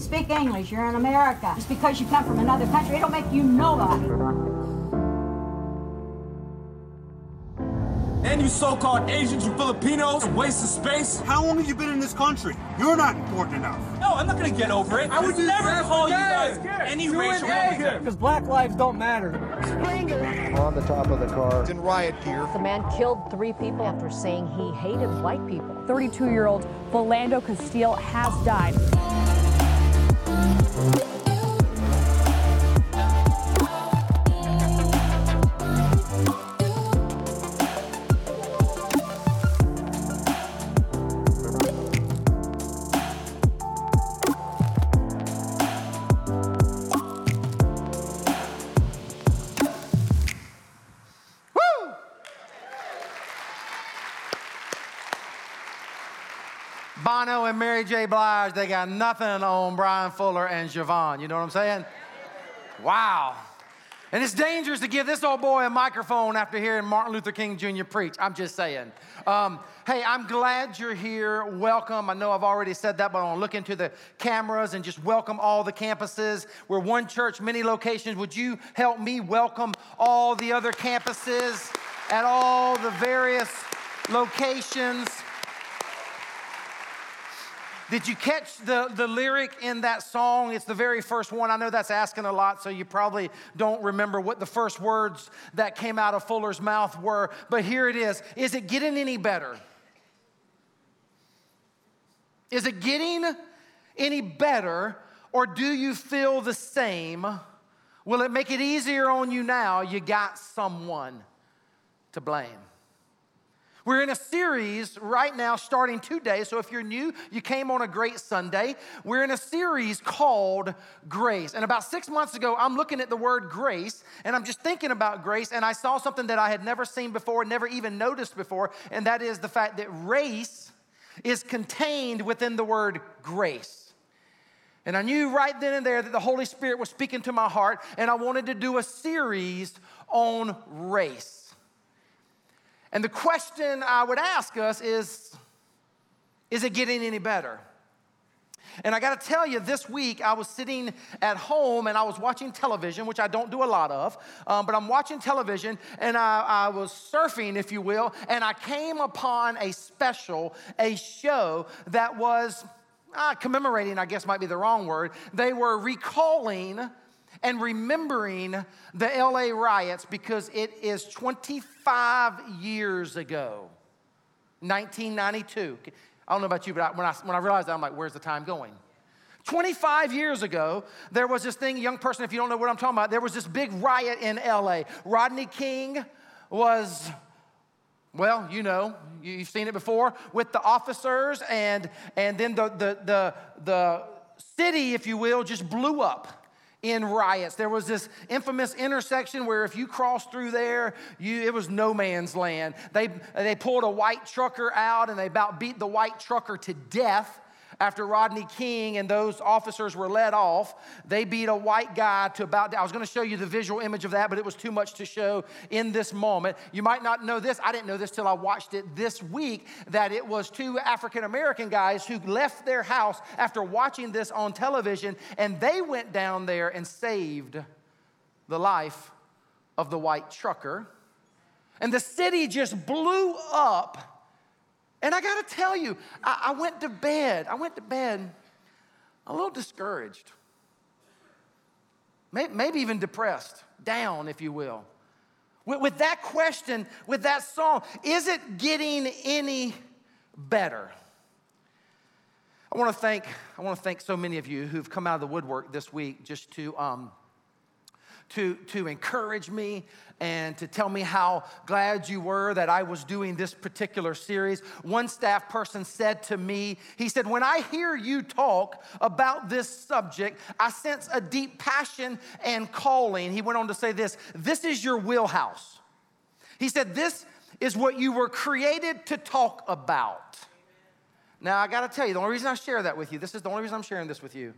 Speak English. You're in America. Just because you come from another country, it don't make you nobody. And you so-called Asians, you Filipinos, waste of space. How long have you been in this country? You're not important enough. No, I'm not gonna get over it. I would never call you guys any racial epithet. Because black lives don't matter. on the top of the car. It's In riot gear. The man killed three people after saying he hated white people. 32 year old Philando Castile has died. Bono and J. Blige, they got nothing on Brian Fuller and Siobhan. You know what I'm saying? Wow. And it's dangerous to give this old boy a microphone after hearing Martin Luther King Jr. preach. I'm just saying. Um, hey, I'm glad you're here. Welcome. I know I've already said that, but I want to look into the cameras and just welcome all the campuses. We're one church, many locations. Would you help me welcome all the other campuses at all the various locations? Did you catch the, the lyric in that song? It's the very first one. I know that's asking a lot, so you probably don't remember what the first words that came out of Fuller's mouth were, but here it is. Is it getting any better? Is it getting any better, or do you feel the same? Will it make it easier on you now? You got someone to blame. We're in a series right now starting today. So if you're new, you came on a great Sunday. We're in a series called Grace. And about six months ago, I'm looking at the word grace and I'm just thinking about grace. And I saw something that I had never seen before, never even noticed before. And that is the fact that race is contained within the word grace. And I knew right then and there that the Holy Spirit was speaking to my heart, and I wanted to do a series on race. And the question I would ask us is Is it getting any better? And I got to tell you, this week I was sitting at home and I was watching television, which I don't do a lot of, um, but I'm watching television and I, I was surfing, if you will, and I came upon a special, a show that was uh, commemorating, I guess might be the wrong word. They were recalling and remembering the LA riots because it is 25 years ago, 1992. I don't know about you, but I, when, I, when I realized that, I'm like, where's the time going? 25 years ago, there was this thing, young person, if you don't know what I'm talking about, there was this big riot in LA. Rodney King was well, you know, you've seen it before with the officers, and, and then the, the, the, the city, if you will, just blew up in riots. There was this infamous intersection where if you crossed through there, you, it was no man's land. They, they pulled a white trucker out and they about beat the white trucker to death after Rodney King and those officers were let off, they beat a white guy to about, I was gonna show you the visual image of that, but it was too much to show in this moment. You might not know this, I didn't know this till I watched it this week, that it was two African American guys who left their house after watching this on television, and they went down there and saved the life of the white trucker. And the city just blew up and I gotta tell you, I, I went to bed, I went to bed a little discouraged, maybe, maybe even depressed, down, if you will. With, with that question, with that song, is it getting any better? I want to thank I want to thank so many of you who've come out of the woodwork this week just to um, to, to encourage me and to tell me how glad you were that I was doing this particular series. One staff person said to me, he said, When I hear you talk about this subject, I sense a deep passion and calling. He went on to say this this is your wheelhouse. He said, This is what you were created to talk about. Now, I gotta tell you, the only reason I share that with you, this is the only reason I'm sharing this with you,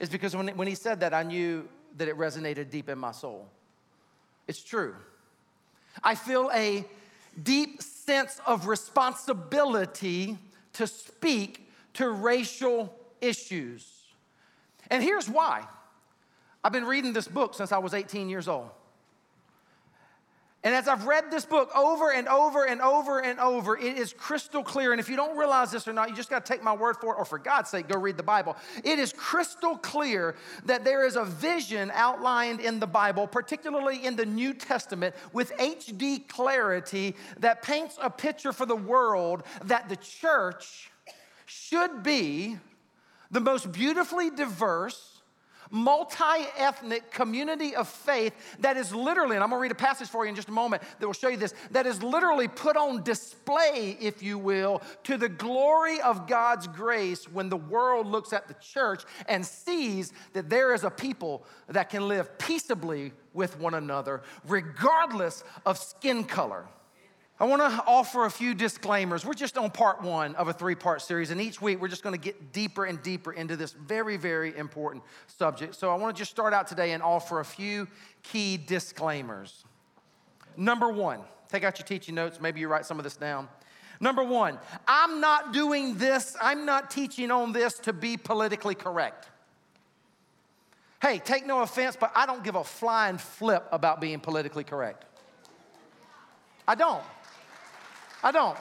is because when, when he said that, I knew that it resonated deep in my soul. It's true. I feel a deep sense of responsibility to speak to racial issues. And here's why I've been reading this book since I was 18 years old. And as I've read this book over and over and over and over, it is crystal clear. And if you don't realize this or not, you just got to take my word for it, or for God's sake, go read the Bible. It is crystal clear that there is a vision outlined in the Bible, particularly in the New Testament, with HD clarity that paints a picture for the world that the church should be the most beautifully diverse multi ethnic community of faith that is literally, and I'm gonna read a passage for you in just a moment that will show you this, that is literally put on display, if you will, to the glory of God's grace when the world looks at the church and sees that there is a people that can live peaceably with one another, regardless of skin color. I want to offer a few disclaimers. We're just on part one of a three part series, and each week we're just going to get deeper and deeper into this very, very important subject. So I want to just start out today and offer a few key disclaimers. Number one, take out your teaching notes, maybe you write some of this down. Number one, I'm not doing this, I'm not teaching on this to be politically correct. Hey, take no offense, but I don't give a flying flip about being politically correct. I don't. I don't.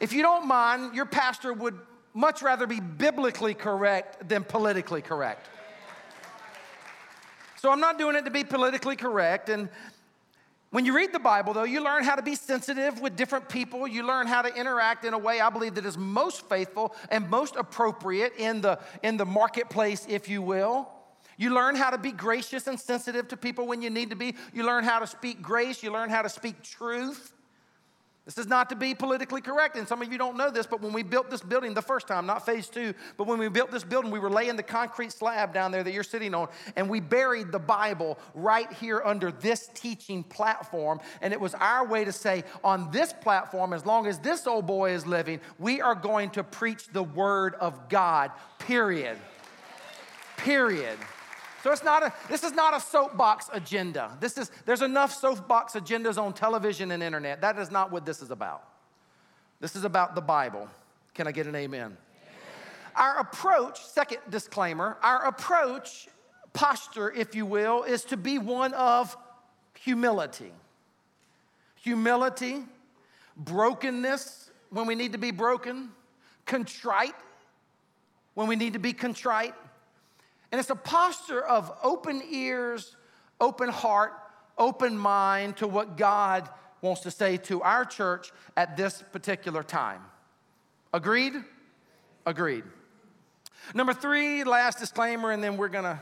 If you don't mind, your pastor would much rather be biblically correct than politically correct. So I'm not doing it to be politically correct. And when you read the Bible, though, you learn how to be sensitive with different people. You learn how to interact in a way I believe that is most faithful and most appropriate in the, in the marketplace, if you will. You learn how to be gracious and sensitive to people when you need to be. You learn how to speak grace. You learn how to speak truth. This is not to be politically correct, and some of you don't know this, but when we built this building the first time, not phase two, but when we built this building, we were laying the concrete slab down there that you're sitting on, and we buried the Bible right here under this teaching platform. And it was our way to say, on this platform, as long as this old boy is living, we are going to preach the Word of God, period. Period. So it's not a, this is not a soapbox agenda. This is, there's enough soapbox agendas on television and internet. That is not what this is about. This is about the Bible. Can I get an amen? amen? Our approach, second disclaimer, our approach, posture, if you will, is to be one of humility. Humility, brokenness when we need to be broken, contrite when we need to be contrite and it's a posture of open ears, open heart, open mind to what God wants to say to our church at this particular time. Agreed? Agreed. Number three, last disclaimer, and then we're gonna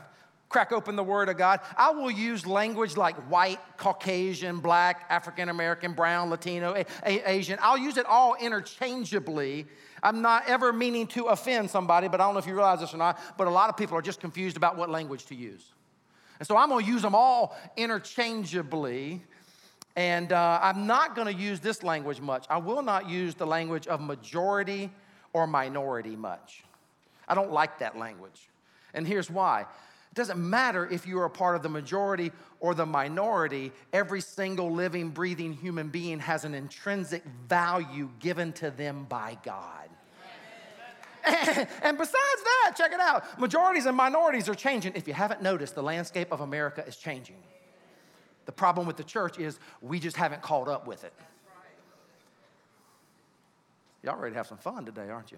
crack open the Word of God. I will use language like white, Caucasian, black, African American, brown, Latino, a- a- Asian. I'll use it all interchangeably I'm not ever meaning to offend somebody, but I don't know if you realize this or not, but a lot of people are just confused about what language to use. And so I'm gonna use them all interchangeably. And uh, I'm not gonna use this language much. I will not use the language of majority or minority much. I don't like that language. And here's why doesn't matter if you are a part of the majority or the minority, every single living, breathing human being has an intrinsic value given to them by God. And, besides that, check it out majorities and minorities are changing. If you haven't noticed, the landscape of America is changing. The problem with the church is we just haven't caught up with it. Y'all ready to have some fun today, aren't you?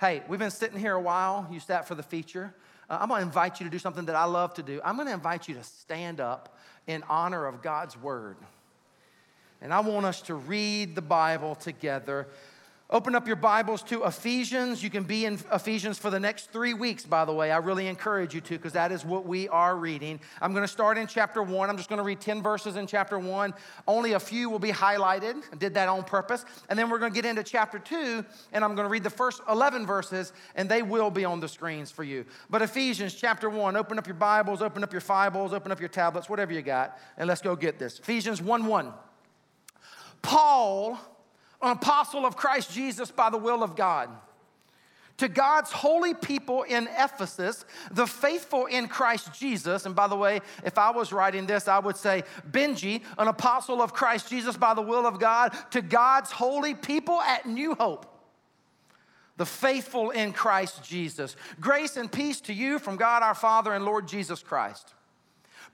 Hey, we've been sitting here a while. You sat for the feature. Uh, I'm going to invite you to do something that I love to do. I'm going to invite you to stand up in honor of God's word. And I want us to read the Bible together. Open up your Bibles to Ephesians. You can be in Ephesians for the next three weeks, by the way. I really encourage you to because that is what we are reading. I'm going to start in chapter one. I'm just going to read 10 verses in chapter one. Only a few will be highlighted. I did that on purpose. And then we're going to get into chapter two, and I'm going to read the first 11 verses, and they will be on the screens for you. But Ephesians chapter one, open up your Bibles, open up your Bibles, open up your tablets, whatever you got, and let's go get this. Ephesians 1 1. Paul an apostle of Christ Jesus by the will of God. To God's holy people in Ephesus, the faithful in Christ Jesus. And by the way, if I was writing this, I would say, Benji, an apostle of Christ Jesus by the will of God, to God's holy people at New Hope the faithful in Christ Jesus. Grace and peace to you from God our Father and Lord Jesus Christ.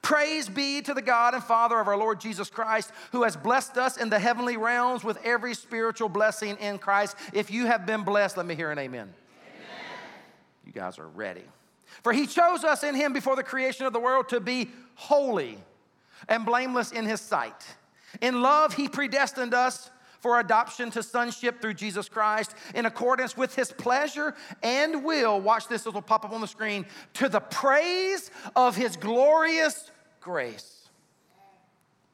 Praise be to the God and Father of our Lord Jesus Christ, who has blessed us in the heavenly realms with every spiritual blessing in Christ. If you have been blessed, let me hear an amen. amen. You guys are ready. For he chose us in him before the creation of the world to be holy and blameless in his sight. In love, he predestined us for adoption to sonship through Jesus Christ in accordance with his pleasure and will. Watch this, it'll pop up on the screen. To the praise of his glorious grace.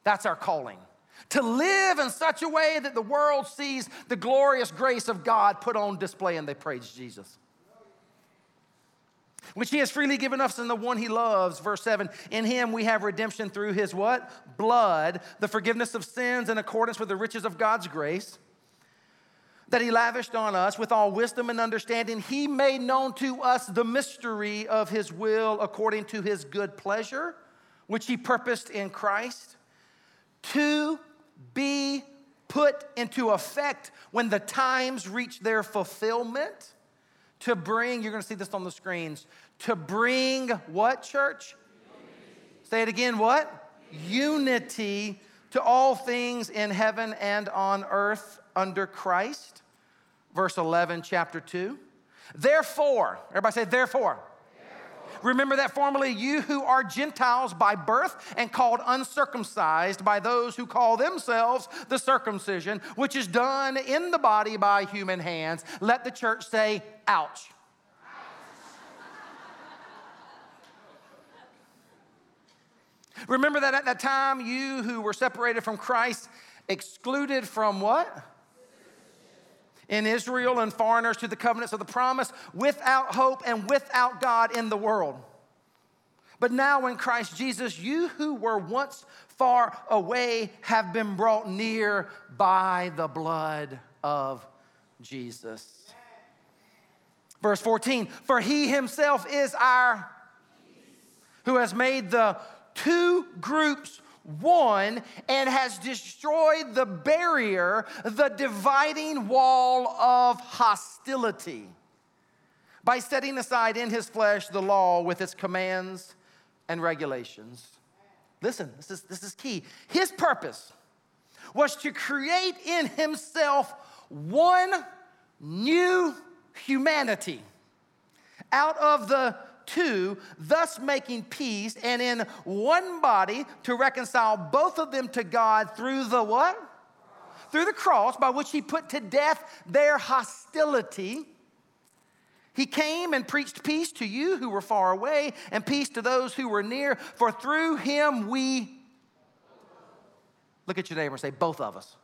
That's our calling. To live in such a way that the world sees the glorious grace of God put on display and they praise Jesus. Which he has freely given us in the one he loves. Verse 7 In him we have redemption through his what? Blood, the forgiveness of sins in accordance with the riches of God's grace that he lavished on us with all wisdom and understanding, he made known to us the mystery of his will according to his good pleasure which he purposed in Christ, to be put into effect when the times reach their fulfillment, to bring, you're gonna see this on the screens, to bring what, church? Unity. Say it again, what? Unity. Unity to all things in heaven and on earth under Christ. Verse 11, chapter 2. Therefore, everybody say, therefore. Remember that formerly you who are Gentiles by birth and called uncircumcised by those who call themselves the circumcision, which is done in the body by human hands. Let the church say, ouch. Remember that at that time, you who were separated from Christ, excluded from what? In Israel and foreigners to the covenants of the promise, without hope and without God in the world. But now in Christ Jesus, you who were once far away have been brought near by the blood of Jesus. Verse 14, for he himself is our who has made the two groups one and has destroyed the barrier, the dividing wall of hostility by setting aside in his flesh the law with its commands and regulations. Listen, this is, this is key. His purpose was to create in himself one new humanity out of the two, thus making peace, and in one body to reconcile both of them to God through the what? Through the cross, by which he put to death their hostility. He came and preached peace to you who were far away and peace to those who were near, for through him we. Look at your neighbor and say, both of us.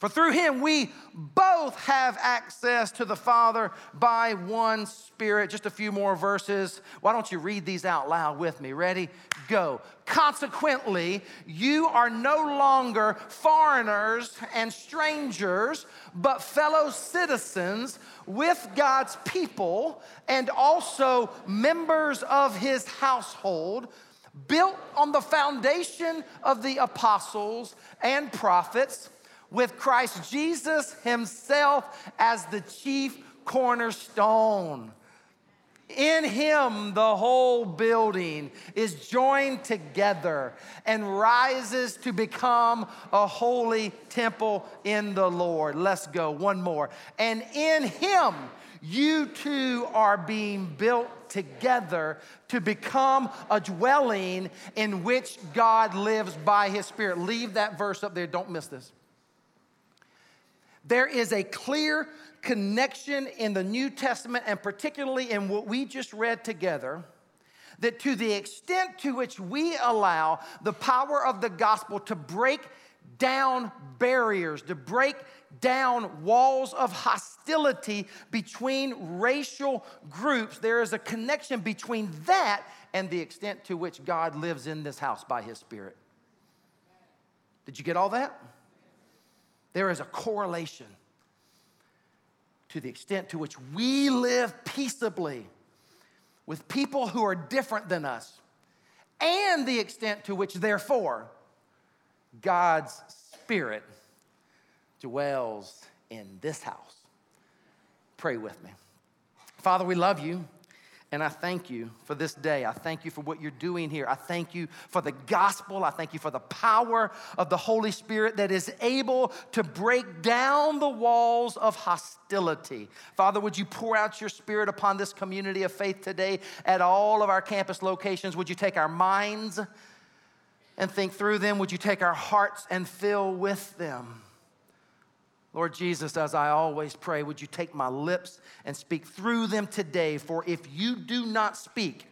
For through him we both have access to the Father by one Spirit. Just a few more verses. Why don't you read these out loud with me? Ready? Go. Consequently, you are no longer foreigners and strangers, but fellow citizens with God's people and also members of his household built on the foundation of the apostles and prophets with Christ Jesus himself as the chief cornerstone. In him, the whole building is joined together and rises to become a holy temple in the Lord. Let's go, one more. And in him, you two are being built together to become a dwelling in which God lives by his Spirit. Leave that verse up there, don't miss this. There is a clear connection in the New Testament, and particularly in what we just read together, that to the extent to which we allow the power of the gospel to break down barriers, to break down walls of hostility between racial groups, there is a connection between that and the extent to which God lives in this house by his Spirit. Did you get all that? There is a correlation to the extent to which we live peaceably with people who are different than us, and the extent to which, therefore, God's Spirit dwells in this house. Pray with me. Father, we love you. And I thank you for this day. I thank you for what you're doing here. I thank you for the gospel. I thank you for the power of the Holy Spirit that is able to break down the walls of hostility. Father, would you pour out your spirit upon this community of faith today at all of our campus locations? Would you take our minds and think through them? Would you take our hearts and fill with them? Lord Jesus, as I always pray, would you take my lips and speak through them today? For if you do not speak,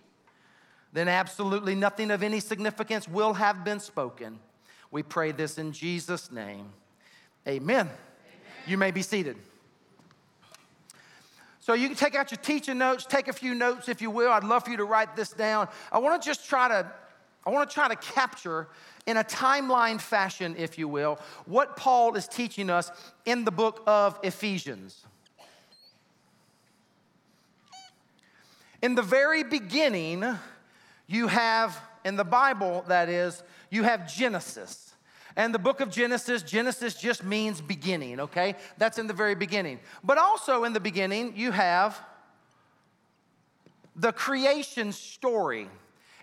then absolutely nothing of any significance will have been spoken. We pray this in Jesus' name. Amen. Amen. You may be seated. So you can take out your teaching notes, take a few notes if you will. I'd love for you to write this down. I want to just try to I want to try to capture in a timeline fashion, if you will, what Paul is teaching us in the book of Ephesians. In the very beginning, you have, in the Bible, that is, you have Genesis. And the book of Genesis, Genesis just means beginning, okay? That's in the very beginning. But also in the beginning, you have the creation story.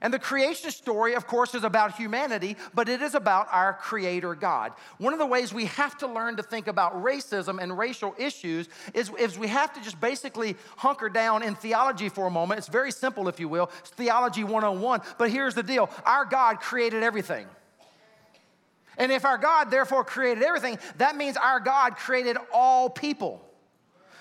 And the creation story, of course, is about humanity, but it is about our Creator God. One of the ways we have to learn to think about racism and racial issues is, is we have to just basically hunker down in theology for a moment. It's very simple, if you will. It's theology 101. But here's the deal our God created everything. And if our God therefore created everything, that means our God created all people.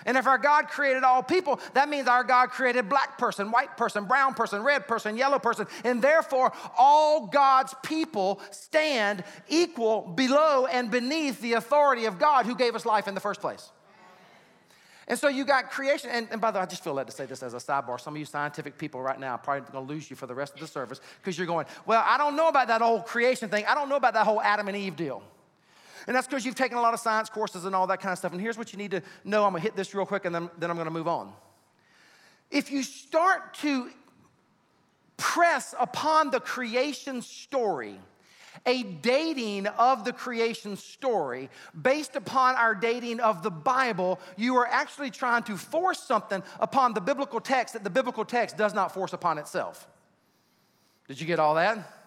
And if our God created all people, that means our God created black person, white person, brown person, red person, yellow person. And therefore, all God's people stand equal below and beneath the authority of God who gave us life in the first place. And so you got creation, and, and, by the way, I just feel led to say this as a sidebar. Some of you scientific people right now are probably gonna lose you for the rest of the service because you're going, Well, I don't know about that whole creation thing. I don't know about that whole Adam and Eve deal. And that's because you've taken a lot of science courses and all that kind of stuff. And here's what you need to know I'm gonna hit this real quick and then, then I'm gonna move on. If you start to press upon the creation story, a dating of the creation story based upon our dating of the Bible, you are actually trying to force something upon the biblical text that the biblical text does not force upon itself. Did you get all that?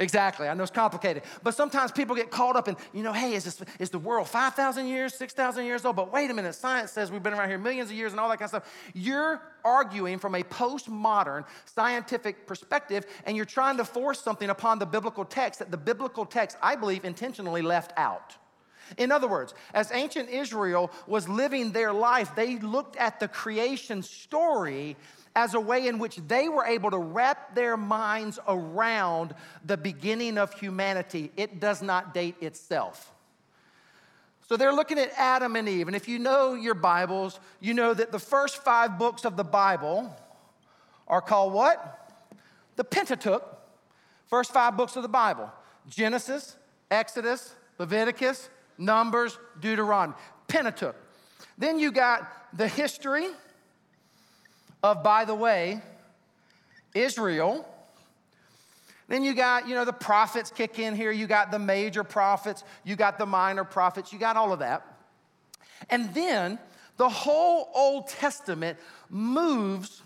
Exactly. I know it's complicated. But sometimes people get caught up in, you know, hey, is, this, is the world 5,000 years, 6,000 years old? But wait a minute, science says we've been around here millions of years and all that kind of stuff. You're arguing from a postmodern scientific perspective, and you're trying to force something upon the biblical text that the biblical text, I believe, intentionally left out. In other words, as ancient Israel was living their life, they looked at the creation story as a way in which they were able to wrap their minds around the beginning of humanity. It does not date itself. So they're looking at Adam and Eve. And if you know your Bibles, you know that the first five books of the Bible are called what? The Pentateuch. First five books of the Bible Genesis, Exodus, Leviticus, Numbers, Deuteronomy. Pentateuch. Then you got the history of, by the way, Israel. Then you got, you know, the prophets kick in here. You got the major prophets. You got the minor prophets. You got all of that. And then the whole Old Testament moves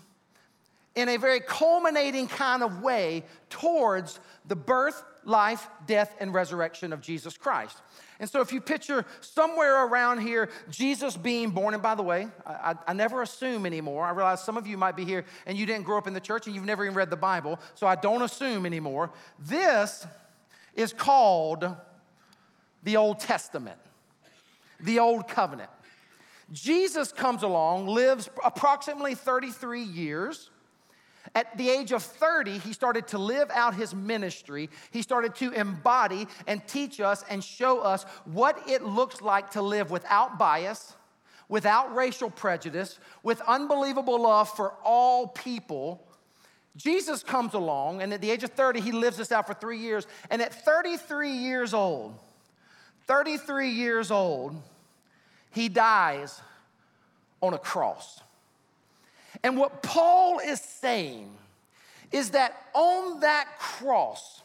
in a very culminating kind of way towards the birth, life, death, and resurrection of Jesus Christ. And so, if you picture somewhere around here Jesus being born, and by the way, I, I, I, never assume anymore. I realize some of you might be here and you didn't grow up in the church and you've never even read the Bible, so I don't assume anymore. This is called the Old Testament, the Old Covenant. Jesus comes along, lives approximately 33 years. At the age of 30, he started to live out his ministry. He started to embody and teach us and show us what it looks like to live without bias, without racial prejudice, with unbelievable love for all people. Jesus comes along, and at the age of 30, he lives this out for three years. And at 33 years old, 33 years old, he dies on a cross. And what Paul is saying is that on that cross,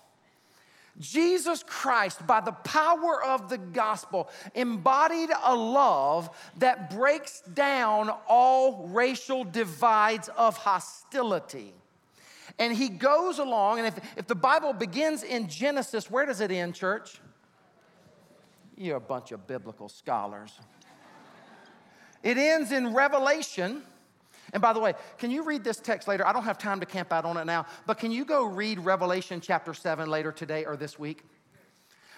Jesus Christ, by the power of the gospel, embodied a love that breaks down all racial divides of hostility. And he goes along, and if, if the Bible begins in Genesis, where does it end, church? You're a bunch of biblical scholars. It ends in Revelation. And by the way, can you read this text later? I don't have time to camp out on it now, but can you go read Revelation chapter 7 later today or this week?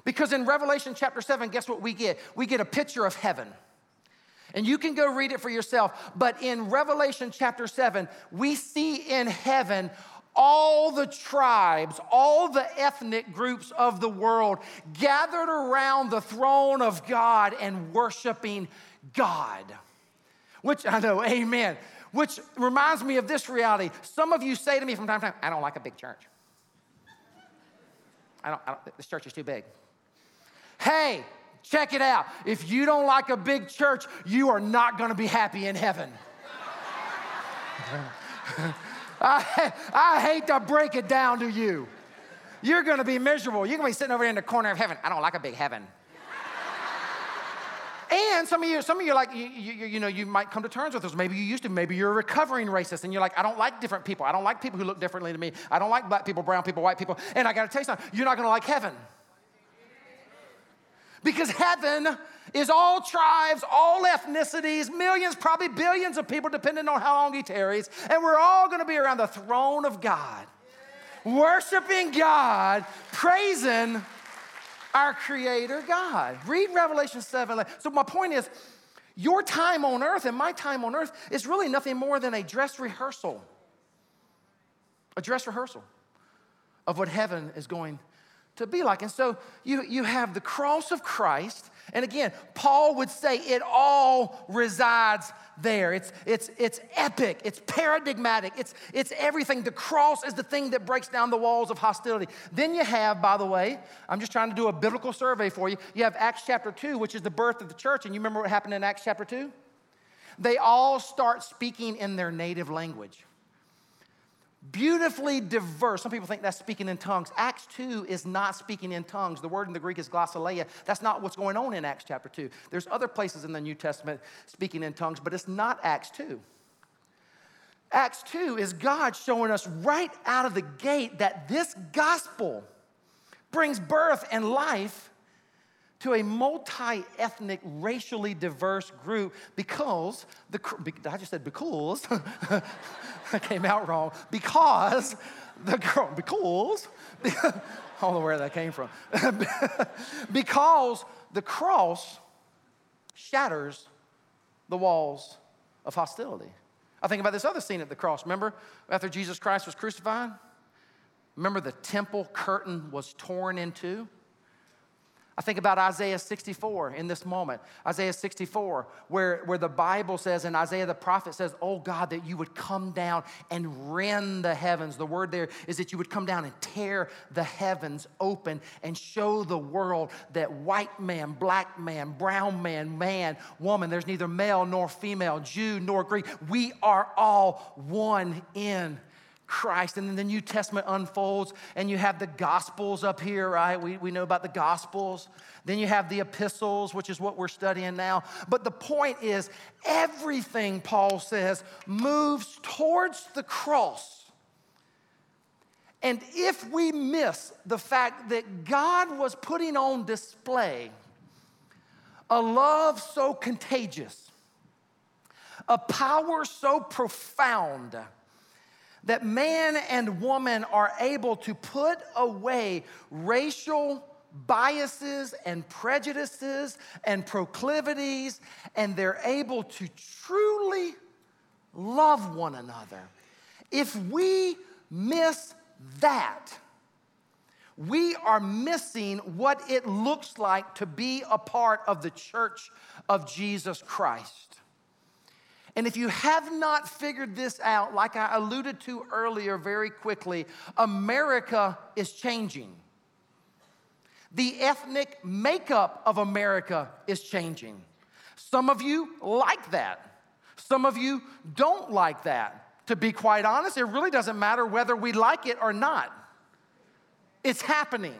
Because in Revelation chapter 7, guess what we get? We get a picture of heaven. And you can go read it for yourself. But in Revelation chapter 7, we see in heaven all the tribes, all the ethnic groups of the world gathered around the throne of God and worshiping God. Which I know, amen. Which reminds me of this reality. Some of you say to me from time to time, I don't like a big church. I don't, I don't this church is too big. Hey, check it out. If you don't like a big church, you are not gonna be happy in heaven. I, I hate to break it down to you. You're gonna be miserable. You're gonna be sitting over in the corner of heaven. I don't like a big heaven. And some of you, some of you, like you, you, you, know, you might come to terms with this. Maybe you used to. Maybe you're a recovering racist, and you're like, I don't like different people. I don't like people who look differently to me. I don't like black people, brown people, white people. And I got to tell you something. You're not going to like heaven. Because heaven is all tribes, all ethnicities, millions, probably billions of people, depending on how long he tarries. And we're all going to be around the throne of God, worshiping God, praising our Creator God. Read Revelation 7. So, my point is, your time on earth and my time on earth is really nothing more than a dress rehearsal. A dress rehearsal of what heaven is going to be like. And so you, you have the cross of Christ. And again, Paul would say it all resides there. It's, it's, it's epic, it's paradigmatic, it's, it's everything. The cross is the thing that breaks down the walls of hostility. Then you have, by the way, I'm just trying to do a biblical survey for you. You have Acts chapter 2, which is the birth of the church. And you remember what happened in Acts chapter 2? They all start speaking in their native language beautifully diverse. Some people think that's speaking in tongues. Acts 2 is not speaking in tongues. The word in the Greek is glossolalia. That's not what's going on in Acts chapter 2. There's other places in the New Testament speaking in tongues, but it's not Acts 2. Acts 2 is God showing us right out of the gate that this gospel brings birth and life to a multi ethnic, racially diverse group because the, I just said because, I came out wrong, because the girl, because, I don't know where that came from, because the cross shatters the walls of hostility. I think about this other scene at the cross. Remember after Jesus Christ was crucified? Remember the temple curtain was torn in two? I think about Isaiah 64 in this moment. Isaiah 64, where, where the Bible says, and Isaiah the prophet says, Oh God, that you would come down and rend the heavens. The word there is that you would come down and tear the heavens open and show the world that white man, black man, brown man, man, woman, there's neither male nor female, Jew nor Greek. We are all one in Christ. And then the New Testament unfolds, and you have the Gospels up here, right? We, we know about the Gospels. Then you have the epistles, which is what we're studying now. But the point is, everything, Paul says, moves towards the cross. And if we miss the fact that God was putting on display a love so contagious, a power so profound, that man and woman are able to put away racial biases and prejudices and proclivities, and they're able to truly love one another. If we miss that, we are missing what it looks like to be a part of the church of Jesus Christ. And if you have not figured this out, like I alluded to earlier very quickly, America is changing. The ethnic makeup of America is changing. Some of you like that. Some of you don't like that. To be quite honest, it really doesn't matter whether we like it or not. It's happening.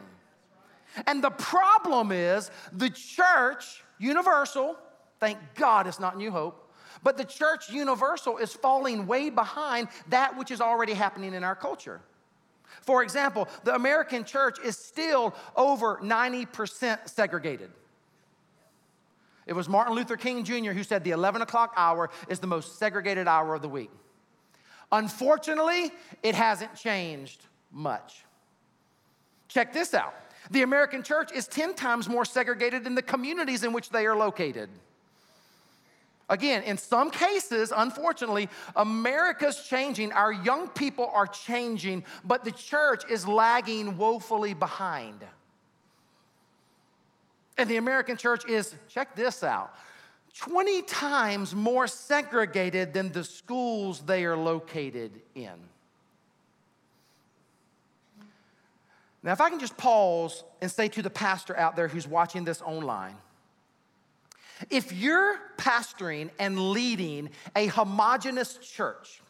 And the problem is the church, universal, thank God it's not New Hope, but the church universal is falling way behind that which is already happening in our culture. For example, the American church is still over 90% segregated. It was Martin Luther King Jr. who said the 11 o'clock hour is the most segregated hour of the week. Unfortunately, it hasn't changed much. Check this out the American church is 10 times more segregated than the communities in which they are located. Again, in some cases, unfortunately, America's changing, our young people are changing, but the church is lagging woefully behind. And the American church is, check this out, 20 times more segregated than the schools they are located in. Now, if I can just pause and say to the pastor out there who's watching this online, if you're pastoring and leading a homogenous church,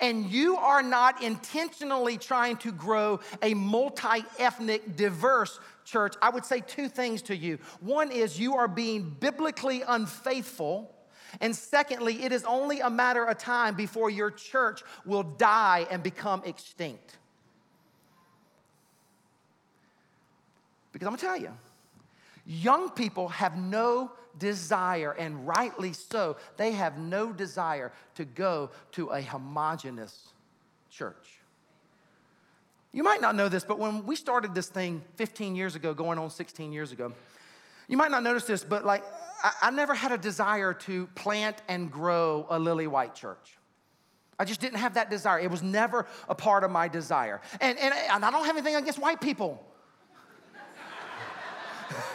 and you are not intentionally trying to grow a multi ethnic, diverse church, I would say two things to you. One is you are being biblically unfaithful. And secondly, it is only a matter of time before your church will die and become extinct. Because I'm gonna tell you, young people have no desire, and rightly so, they have no desire to go to a homogenous church. You might not know this, but when we started this thing 15 years ago, going on 16 years ago, you might not notice this, but like I, I never had a desire to plant and grow a lily white church. I just didn't have that desire. It was never a part of my desire. And, and, and I don't have anything against white people.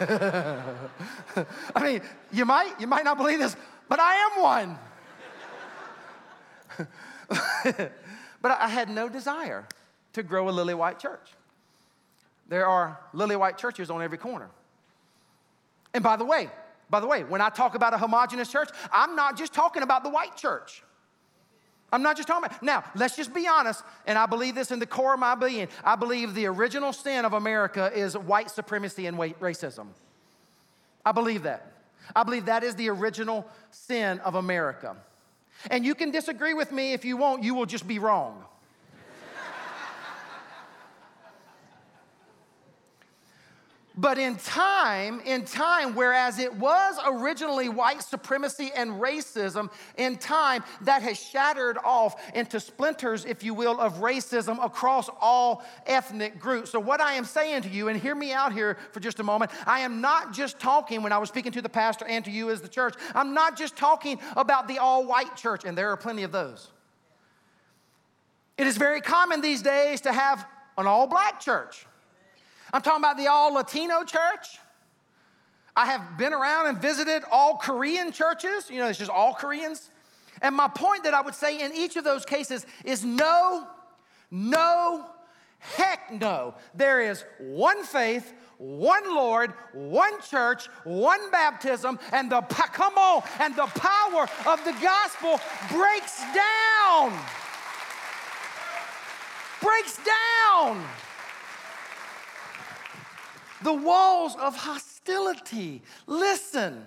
I mean, you might, you might not believe this, but I am one. but I had no desire to grow a lily white church. There are lily white churches on every corner. And by the way, by the way, when I talk about a homogenous church, I'm not just talking about the white church. I'm not just talking about. Now, let's just be honest, and I believe this in the core of my being. I believe the original sin of America is white supremacy and racism. I believe that. I believe that is the original sin of America. And you can disagree with me if you want, you will just be wrong. But in time, in time, whereas it was originally white supremacy and racism, in time that has shattered off into splinters, if you will, of racism across all ethnic groups. So, what I am saying to you, and hear me out here for just a moment, I am not just talking when I was speaking to the pastor and to you as the church, I'm not just talking about the all white church, and there are plenty of those. It is very common these days to have an all black church. I'm talking about the all Latino church. I have been around and visited all Korean churches. You know, it's just all Koreans. And my point that I would say in each of those cases is no, no, heck no. There is one faith, one Lord, one church, one baptism, and the come on, and the power of the gospel breaks down. Breaks down the walls of hostility. Listen,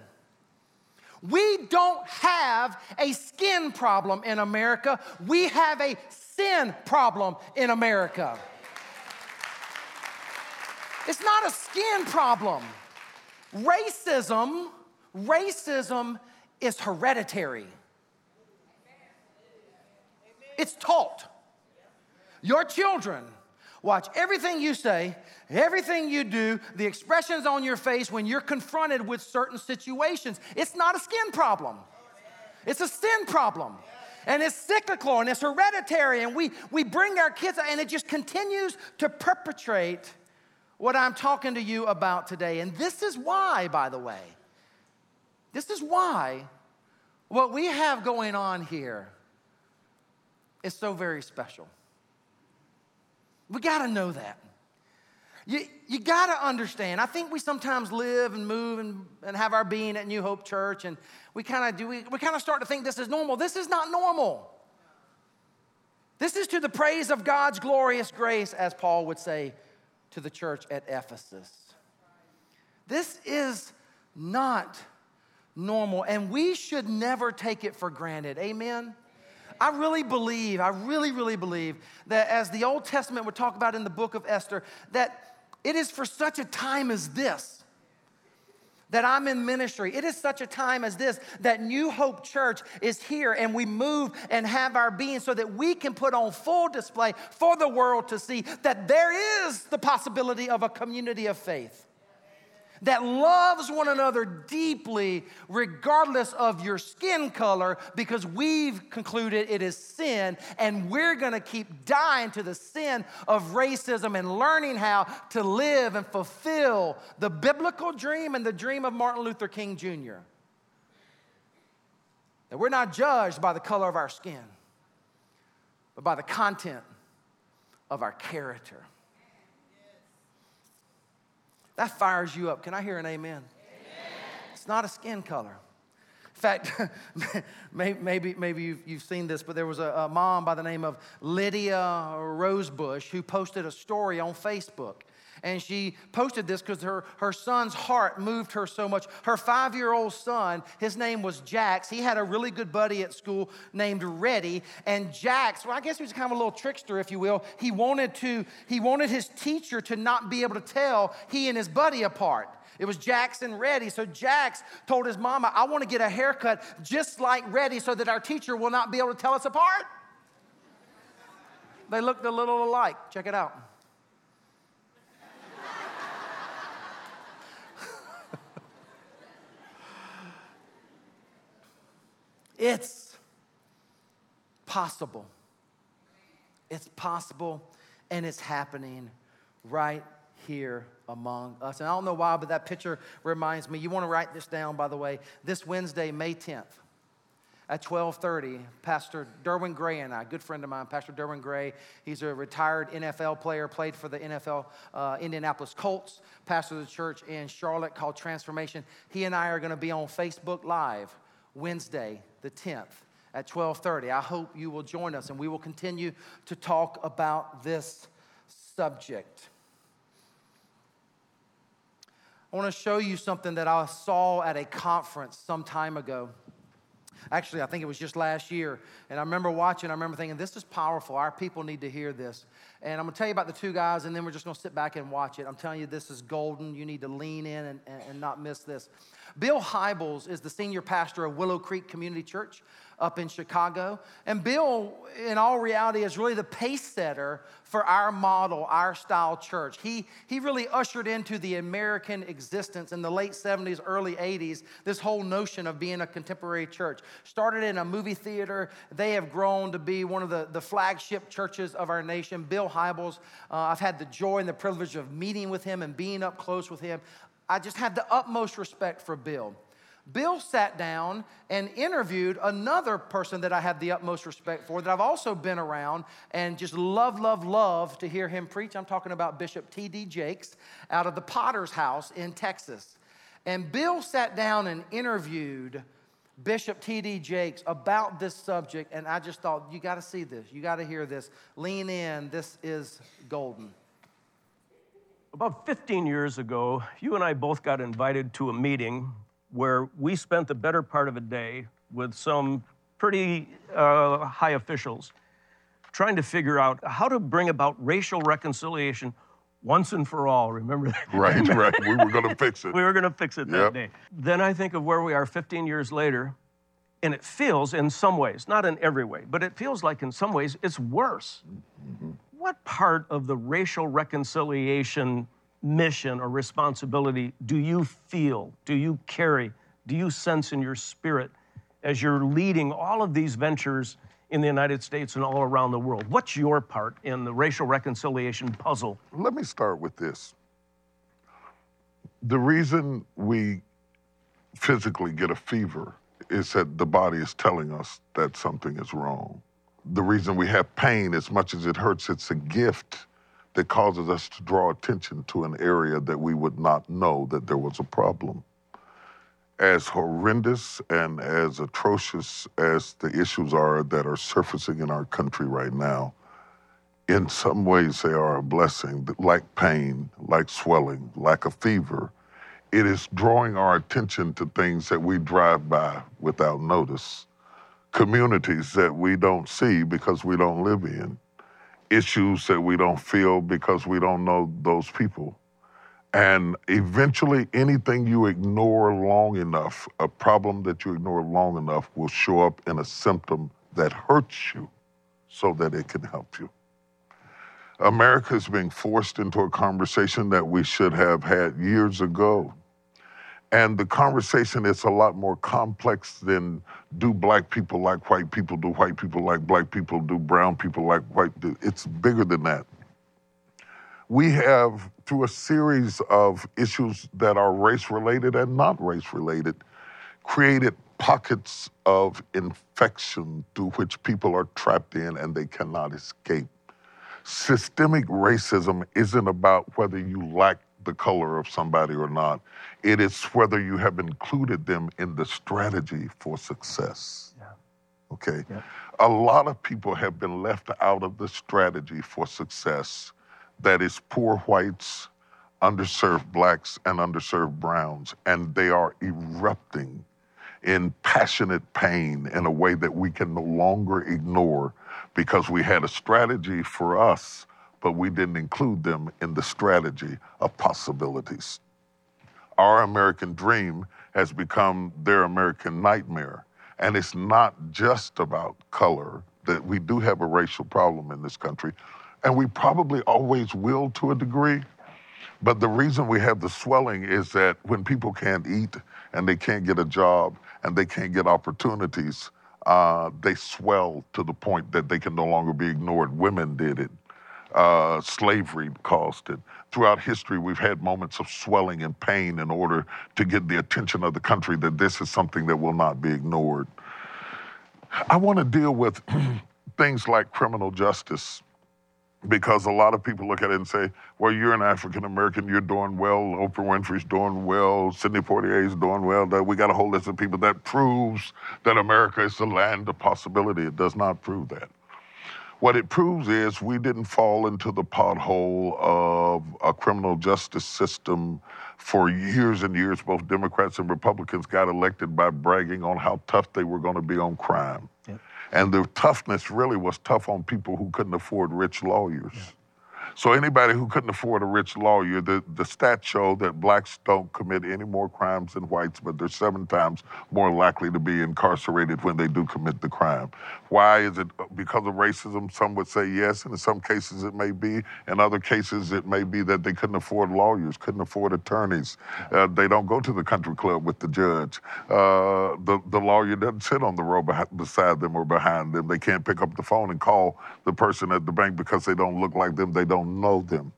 we don't have a skin problem in America, we have a sin problem in America. It's not a skin problem. Racism, racism is hereditary. It's taught. Your children watch everything you say Everything you do, the expressions on your face when you're confronted with certain situations, it's not a skin problem. It's a sin problem. And it's cyclical and it's hereditary. And we, we bring our kids, and it just continues to perpetrate what I'm talking to you about today. And this is why, by the way, this is why what we have going on here is so very special. We gotta know that. You, you got to understand. I think we sometimes live and move and, and have our being at New Hope Church, and we kind of do, we, we kind of start to think this is normal. This is not normal. This is to the praise of God's glorious grace, as Paul would say to the church at Ephesus. This is not normal, and we should never take it for granted. Amen? I really believe, I really, really believe that as the Old Testament would talk about in the book of Esther, that it is for such a time as this that I'm in ministry. It is such a time as this that New Hope Church is here and we move and have our being so that we can put on full display for the world to see that there is the possibility of a community of faith that loves one another deeply, regardless of your skin color, because we've concluded it is sin, and we're gonna keep dying to the sin of racism and learning how to live and fulfill the biblical dream and the dream of Martin Luther King Jr. That we're not judged by the color of our skin, but by the content of our character. That fires you up. Can I hear an amen? amen. It's not a skin color. In fact, maybe, maybe you've, you've seen this, but there was a, a mom by the name of Lydia Rosebush who posted a story on Facebook and she posted this because her, her son's heart moved her so much. Her five year old son, his name was Jax. He had a really good buddy at school named Reddy. And Jax, well, I guess he was kind of a little trickster, if you will. He wanted to, he wanted his teacher to not be able to tell he and his buddy apart. It was Jax and Reddy. So Jax told his mama, I want to get a haircut just like Reddy so that our teacher will not be able to tell us apart. They looked a little alike. Check it out. It's possible. It's possible and it's happening right here among us. And I don't know why, but that picture reminds me. You want to write this down, by the way. This Wednesday, May 10th, at 12:30, Pastor Derwin Gray and I, good friend of mine, Pastor Derwin Gray, he's a retired NFL player, played for the NFL uh, Indianapolis Colts, pastor of the church in Charlotte called Transformation. He and I are going to be on Facebook Live Wednesday, the 10th at 12:30. I hope you will join us and we will continue to talk about this subject. I want to show you something that I saw at a conference some time ago. Actually, I think it was just last year. And I remember watching, I remember thinking, this is powerful. Our people need to hear this. And I'm going to tell you about the two guys, and then we're just going to sit back and watch it. I'm telling you, this is golden. You need to lean in and, and, not miss this. Bill Hybels is the senior pastor of Willow Creek Community Church up in Chicago. And Bill, in all reality, is really the pace setter for our model, our style church. He, he really ushered into the American existence in the late 70s, early 80s, this whole notion of being a contemporary church. Started in a movie theater, they have grown to be one of the, the flagship churches of our nation. Bill Hybels, uh, I've had the joy and the privilege of meeting with him and being up close with him. I just have the utmost respect for Bill. Bill sat down and interviewed another person that I have the utmost respect for, that I've also been around and just love, love, love to hear him preach. I'm talking about Bishop T.D. Jakes out of the Potter's House in Texas. And Bill sat down and interviewed Bishop T.D. Jakes about this subject, and I just thought, you got to see this. You got to hear this. Lean in. This is golden. About 15 years ago, you and I both got invited to a meeting where we spent the better part of a day with some pretty uh, high officials trying to figure out how to bring about racial reconciliation once and for all. Remember that? Right, right. We were going to fix it. we were going to fix it that yep. day. Then I think of where we are 15 years later, and it feels in some ways, not in every way, but it feels like in some ways it's worse. Mm-hmm what part of the racial reconciliation mission or responsibility do you feel, do you carry, do you sense in your spirit as you're leading all of these ventures in the United States and all around the world? What's your part in the racial reconciliation puzzle? Let me start with this. The reason we physically get a fever is that the body is telling us that something is wrong the reason we have pain, as much as it hurts, it's a gift that causes us to draw attention to an area that we would not know that there was a problem. As horrendous and as atrocious as the issues are that are surfacing in our country right now, in some ways they are a blessing, like pain, like swelling, like a fever. it is drawing our attention to things that we drive by without notice, communities that we don't see because we don't live in, issues that we don't feel because we don't know those people. And eventually, anything you ignore long enough, a problem that you ignore long enough, will show up in a symptom that hurts you so that it can help you. America is being forced into a conversation that we should have had years ago. And the conversation is a lot more complex than do black people like white people, do white people like black people, do brown people like white. It's bigger than that. We have, through a series of issues that are race related and not race related, created pockets of infection through which people are trapped in and they cannot escape. Systemic racism isn't about whether you like the color of somebody or not. It is whether you have included them in the strategy for success. Yeah. Okay? Yeah. A lot of people have been left out of the strategy for success that is poor whites, underserved blacks, and underserved browns, and they are erupting in passionate pain in a way that we can no longer ignore because we had a strategy for us, but we didn't include them in the strategy of possibilities. Our American dream has become their American nightmare. And it's not just about color, that we do have a racial problem in this country, and we probably always will to a degree. But the reason we have the swelling is that when people can't eat and they can't get a job and they can't get opportunities, uh, they swell to the point that they can no longer be ignored. Women did it. Uh, slavery caused it. Throughout history, we've had moments of swelling and pain in order to get the attention of the country that this is something that will not be ignored. I want to deal with things like criminal justice because a lot of people look at it and say, well, you're an African American, you're doing well, Oprah Winfrey's doing well, Sidney Poitier's doing well, that we got a whole list of people that proves that America is the land of possibility. It does not prove that. What it proves is we didn't fall into the pothole of a criminal justice system for years and years. Both Democrats and Republicans got elected by bragging on how tough they were going to be on crime. Yep. And the toughness really was tough on people who couldn't afford rich lawyers. Yeah. So anybody who couldn't afford a rich lawyer, the, the stats show that blacks don't commit any more crimes than whites, but they're seven times more likely to be incarcerated when they do commit the crime. Why is it because of racism? Some would say yes, and in some cases it may be. In other cases, it may be that they couldn't afford lawyers, couldn't afford attorneys. Uh, they don't go to the country club with the judge. Uh, the, the lawyer doesn't sit on the row beside them or behind them. They can't pick up the phone and call the person at the bank because they don't look like them. They don't don't know them.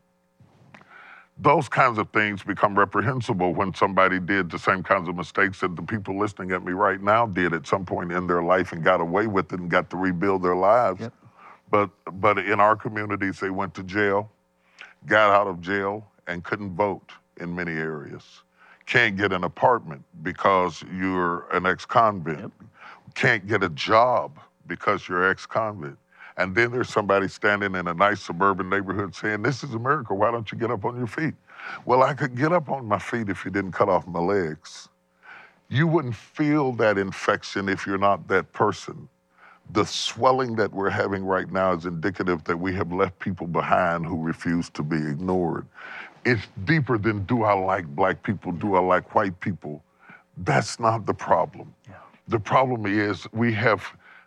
Those kinds of things become reprehensible when somebody did the same kinds of mistakes that the people listening at me right now did at some point in their life and got away with it and got to rebuild their lives. Yep. But but in our communities, they went to jail, got out of jail, and couldn't vote in many areas. Can't get an apartment because you're an ex-convict. Yep. Can't get a job because you're ex-convict. And then there's somebody standing in a nice suburban neighborhood saying, This is America. Why don't you get up on your feet? Well, I could get up on my feet if you didn't cut off my legs. You wouldn't feel that infection if you're not that person. The swelling that we're having right now is indicative that we have left people behind who refuse to be ignored. It's deeper than do I like black people, do I like white people? That's not the problem. Yeah. The problem is we have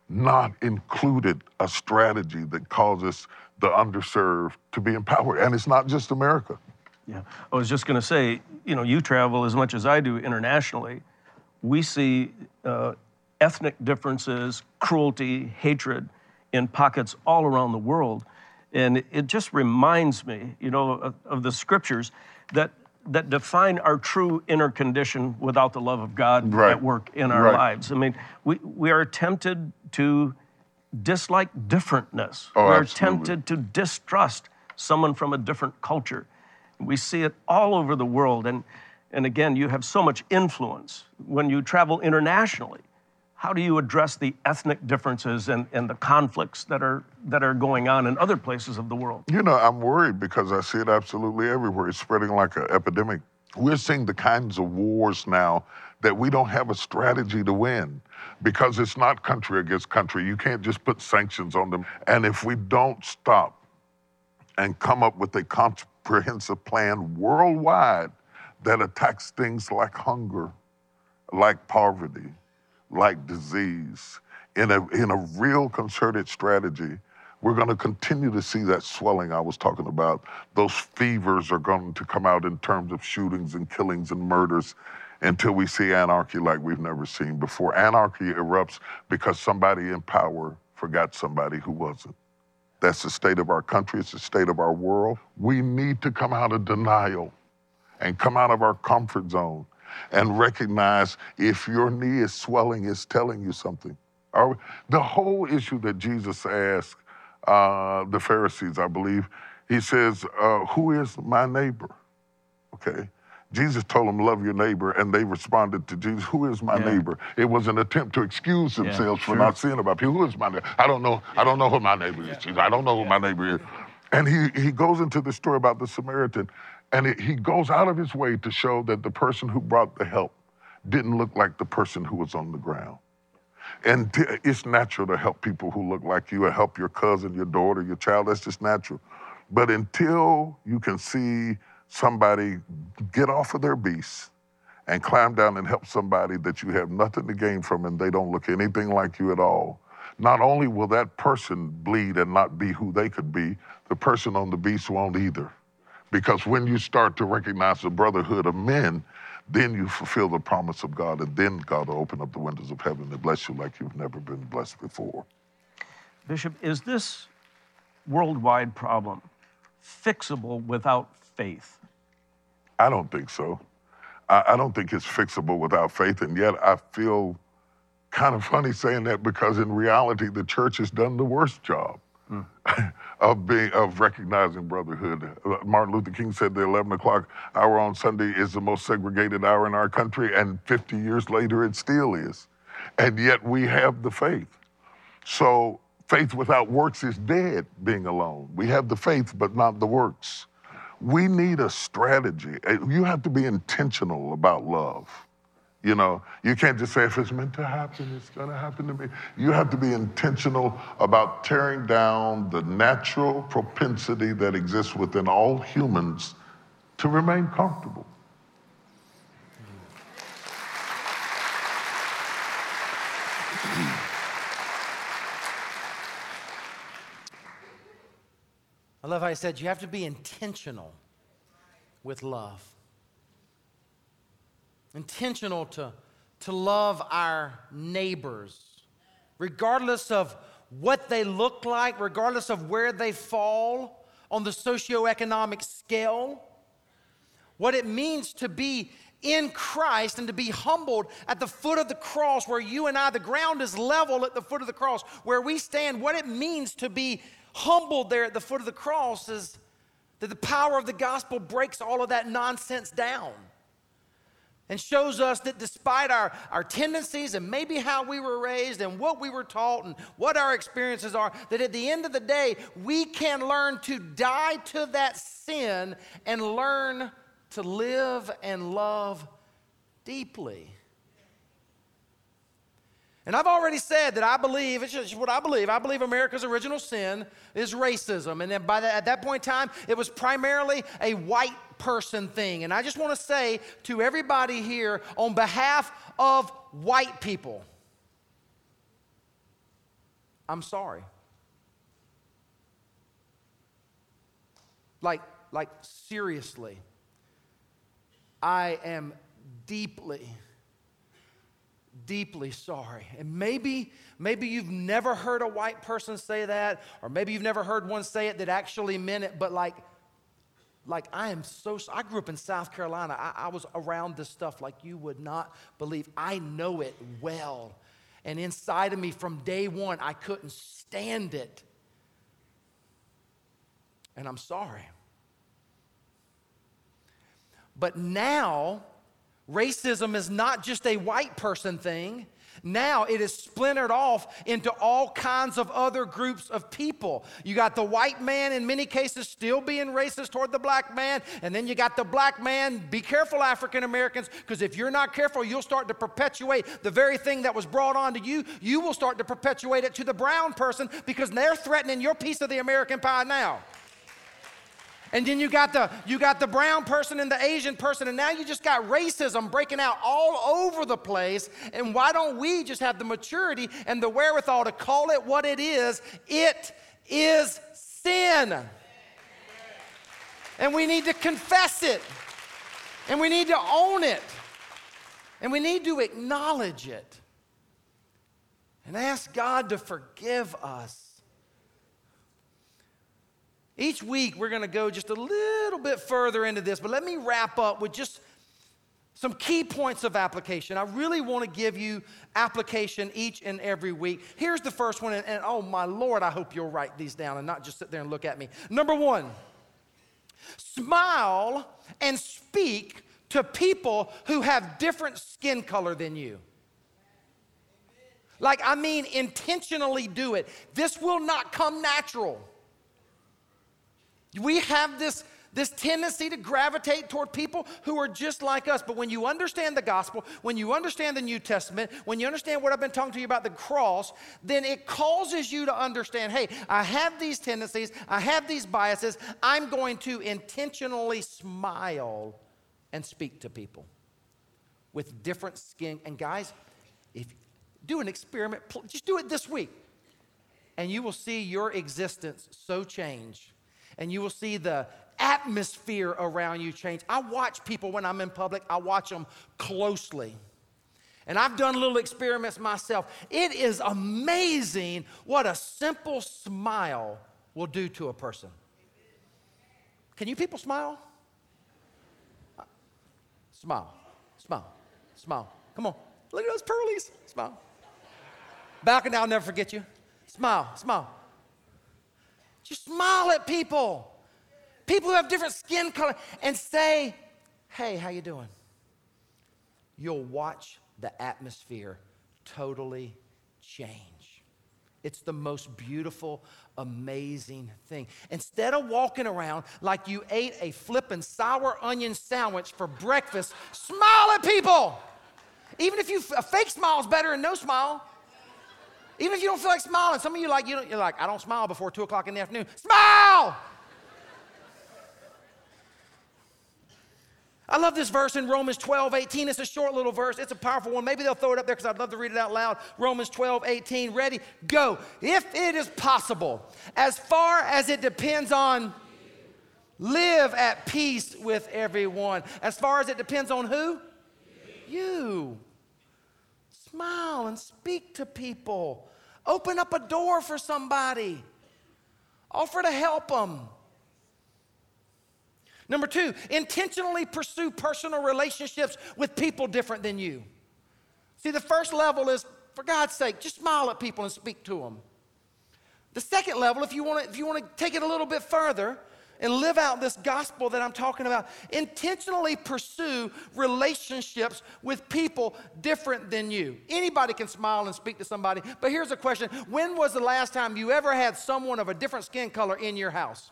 not included a strategy that causes the underserved to be empowered. And it's not just America. Yeah. I was just going to say, you know, you travel as much as I do internationally. We see uh, ethnic differences, cruelty, hatred in pockets all around the world. And it just reminds me, you know, of, of the scriptures that that define our true inner condition without the love of God right. at work in our right. lives. I mean, we, we are tempted to dislike differentness. Oh, We're absolutely. tempted to distrust someone from a different culture. We see it all over the world. And, and again, you have so much influence when you travel internationally. How do you address the ethnic differences and, and the conflicts that are, that are going on in other places of the world? You know, I'm worried because I see it absolutely everywhere. It's spreading like an epidemic We're seeing the kinds of wars now that we don't have a strategy to win because it's not country against country. You can't just put sanctions on them. And if we don't stop and come up with a comprehensive plan worldwide that attacks things like hunger, like poverty, like disease, in a, in a real concerted strategy, we're going to continue to see that swelling I was talking about. Those fevers are going to come out in terms of shootings and killings and murders until we see anarchy like we've never seen before. Anarchy erupts because somebody in power forgot somebody who wasn't. That's the state of our country, it's the state of our world. We need to come out of denial and come out of our comfort zone and recognize if your knee is swelling, it's telling you something. The whole issue that Jesus asked uh, the Pharisees, I believe, he says, uh, Who is my neighbor? Okay. Jesus told them, Love your neighbor, and they responded to Jesus, Who is my Yeah. neighbor? It was an attempt to excuse Yeah, themselves for sure. not seeing about people. Who is my neighbor? I don't know. I don't know who my neighbor is, Jesus. I don't know who my neighbor is. And he, he goes into the story about the Samaritan, and it, he goes out of his way to show that the person who brought the help didn't look like the person who was on the ground. And t- it's natural to help people who look like you or help your cousin, your daughter, your child. That's just natural. But until you can see somebody get off of their beast and climb down and help somebody that you have nothing to gain from and they don't look anything like you at all, not only will that person bleed and not be who they could be, the person on the beast won't either. Because when you start to recognize the brotherhood of men, then you fulfill the promise of God, and then God will open up the windows of heaven and bless you like you've never been blessed before. Bishop, is this worldwide problem fixable without faith? I don't think so. I, I don't think it's fixable without faith, and yet I feel kind of funny saying that because in reality, the church has done the worst job of being of recognizing brotherhood. Uh, Martin Luther King said the 11 o'clock hour on Sunday is the most segregated hour in our country, and 50 years later, it still is. And yet we have the faith. So faith without works is dead, being alone. We have the faith, but not the works. We need a strategy. Uh, You have to be intentional about love. You know, you can't just say if it's meant to happen, it's going to happen to me. You have to be intentional about tearing down the natural propensity that exists within all humans to remain comfortable. I love how he said you have to be intentional with love. Intentional to, to love our neighbors, regardless of what they look like, regardless of where they fall on the socioeconomic scale. What it means to be in Christ and to be humbled at the foot of the cross, where you and I, the ground is level at the foot of the cross, where we stand. What it means to be humbled there at the foot of the cross is that the power of the gospel breaks all of that nonsense down and shows us that despite our, our tendencies and maybe how we were raised and what we were taught and what our experiences are, that at the end of the day, we can learn to die to that sin and learn to live and love deeply. And I've already said that I believe, it's just what I believe. I believe America's original sin is racism. And then by that, at that point in time, it was primarily a white person thing. And I just want to say to everybody here, on behalf of white people, I'm sorry. Like, like seriously, I am deeply deeply sorry. And maybe, maybe you've never heard a white person say that, or maybe you've never heard one say it that actually meant it, but like, like I am so, I grew up in South Carolina. I, I was around this stuff like you would not believe. I know it well. And inside of me from day one, I couldn't stand it. And I'm sorry. But now, Racism is not just a white person thing. Now it is splintered off into all kinds of other groups of people. You got the white man, in many cases, still being racist toward the black man. And then you got the black man. Be careful, African Americans, because if you're not careful, you'll start to perpetuate the very thing that was brought on to you. You will start to perpetuate it to the brown person because they're threatening your piece of the American pie now. And then you got the you got the brown person and the Asian person, and now you just got racism breaking out all over the place. And why don't we just have the maturity and the wherewithal to call it what it is? It is sin. And we need to confess it. And we need to own it. And we need to acknowledge it. And ask God to forgive us. Each week, we're going to go just a little bit further into this, but let me wrap up with just some key points of application. I really want to give you application each and every week. Here's the first one, and, and, oh my Lord, I hope you'll write these down and not just sit there and look at me. Number one, smile and speak to people who have different skin color than you. Like, I mean, intentionally do it. This will not come natural. We have this, this tendency to gravitate toward people who are just like us. But when you understand the gospel, when you understand the New Testament, when you understand what I've been talking to you about the cross, then it causes you to understand hey, I have these tendencies, I have these biases. I'm going to intentionally smile and speak to people with different skin. And guys, if do an experiment, just do it this week, and you will see your existence so change and you will see the atmosphere around you change. I watch people when I'm in public, I watch them closely. And I've done little experiments myself. It is amazing what a simple smile will do to a person. Can you people smile? Smile, smile, smile. Come on. Look at those pearlies. Smile. Balcony, I'll never forget you. Smile, smile. Just smile at people. People who have different skin color and say, "Hey, how you doing?" You'll watch the atmosphere totally change. It's the most beautiful, amazing thing. Instead of walking around like you ate a flippin' sour onion sandwich for breakfast, smile at people. Even if you a fake smile is better than no smile. Even if you don't feel like smiling, some of you like you don't, you're like, I don't smile before two o'clock in the afternoon. Smile! I love this verse in Romans 12, 18. It's a short little verse. It's a powerful one. Maybe they'll throw it up there because I'd love to read it out loud. Romans 12, 18. Ready? Go. If it is possible, as far as it depends on, live at peace with everyone. As far as it depends on who? You. Smile and speak to people. Open up a door for somebody. Offer to help them. Number two, intentionally pursue personal relationships with people different than you. See, the first level is, for God's sake, just smile at people and speak to them. The second level, if you want to, if you want to take it a little bit further, and live out this gospel that I'm talking about. Intentionally pursue relationships with people different than you. Anybody can smile and speak to somebody, but here's a question When was the last time you ever had someone of a different skin color in your house?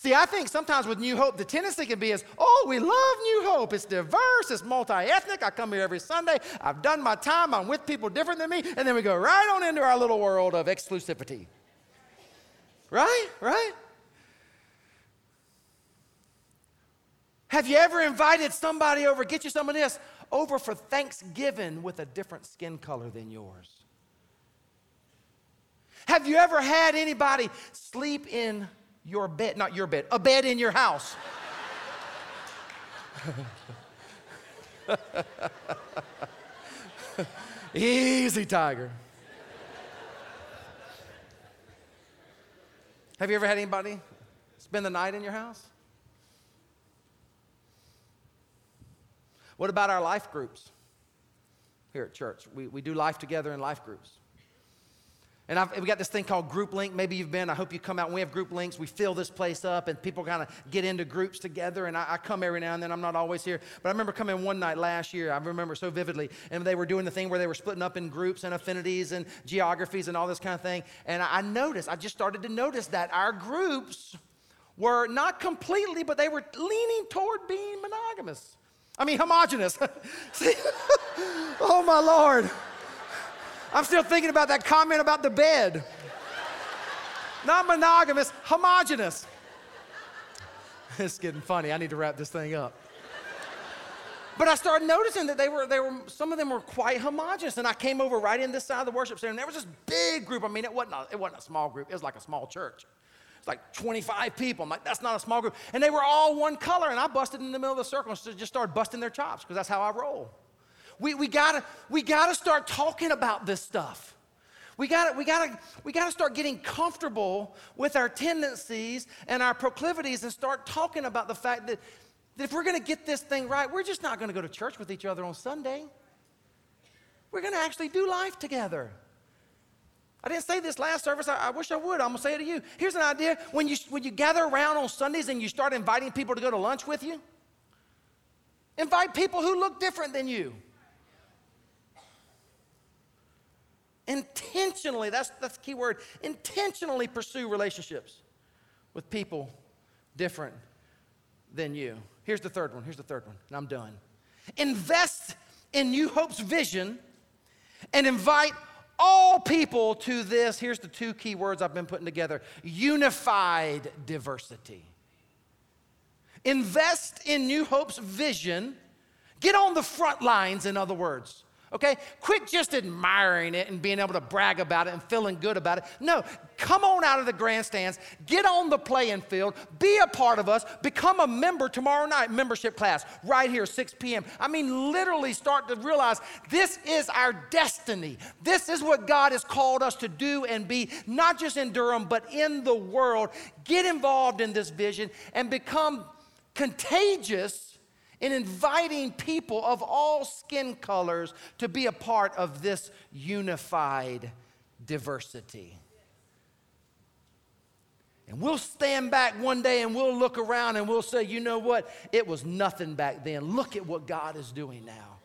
See, I think sometimes with New Hope, the tendency can be is, oh, we love New Hope. It's diverse, it's multi ethnic. I come here every Sunday. I've done my time. I'm with people different than me. And then we go right on into our little world of exclusivity. Right? Right? Have you ever invited somebody over, get you some of this, over for Thanksgiving with a different skin color than yours? Have you ever had anybody sleep in your bed, not your bed, a bed in your house. Easy, tiger. Have you ever had anybody spend the night in your house? What about our life groups here at church? We, we do life together in life groups. And I've, we got this thing called Group Link. Maybe you've been. I hope you come out. We have group links. We fill this place up, and people kind of get into groups together. And I, I, come every now and then. I'm not always here. But I remember coming one night last year. I remember so vividly. And they were doing the thing where they were splitting up in groups and affinities and geographies and all this kind of thing. And I, I noticed, I just started to notice that our groups were not completely, but they were leaning toward being monogamous. I mean, homogenous. See? oh, my Lord. I'm still thinking about that comment about the bed. Not monogamous, homogenous. It's getting funny. I need to wrap this thing up. But I started noticing that they were, they were, some of them were quite homogenous. And I came over right in this side of the worship center, and there was this big group. I mean, it wasn't a, it wasn't a small group, it was like a small church. It's like 25 people. I'm like, that's not a small group. And they were all one color, and I busted in the middle of the circle and just started busting their chops because that's how I roll. We, we, gotta, we gotta start talking about this stuff. We gotta, we, gotta, we gotta start getting comfortable with our tendencies and our proclivities and start talking about the fact that, that if we're gonna get this thing right, we're just not gonna go to church with each other on Sunday. We're gonna actually do life together. I didn't say this last service. I, I, wish I would. I'm gonna say it to you. Here's an idea: when you when you gather around on Sundays and you start inviting people to go to lunch with you, invite people who look different than you. Intentionally, that's, that's the key word, intentionally pursue relationships with people different than you. Here's the third one. Here's the third one, and I'm done. Invest in New Hope's vision and invite all people to this. Here's the two key words I've been putting together unified diversity. Invest in New Hope's vision. Get on the front lines, in other words. Okay? Quit just admiring it and being able to brag about it and feeling good about it. No, come on out of the grandstands, get on the playing field, be a part of us, become a member tomorrow night, membership class, right here, 6 p.m. I mean, literally start to realize this is our destiny. This is what God has called us to do and be, not just in Durham, but in the world. Get involved in this vision and become contagious in inviting people of all skin colors to be a part of this unified diversity. And we'll stand back one day and we'll look around and we'll say, you know what? It was nothing back then. Look at what God is doing now.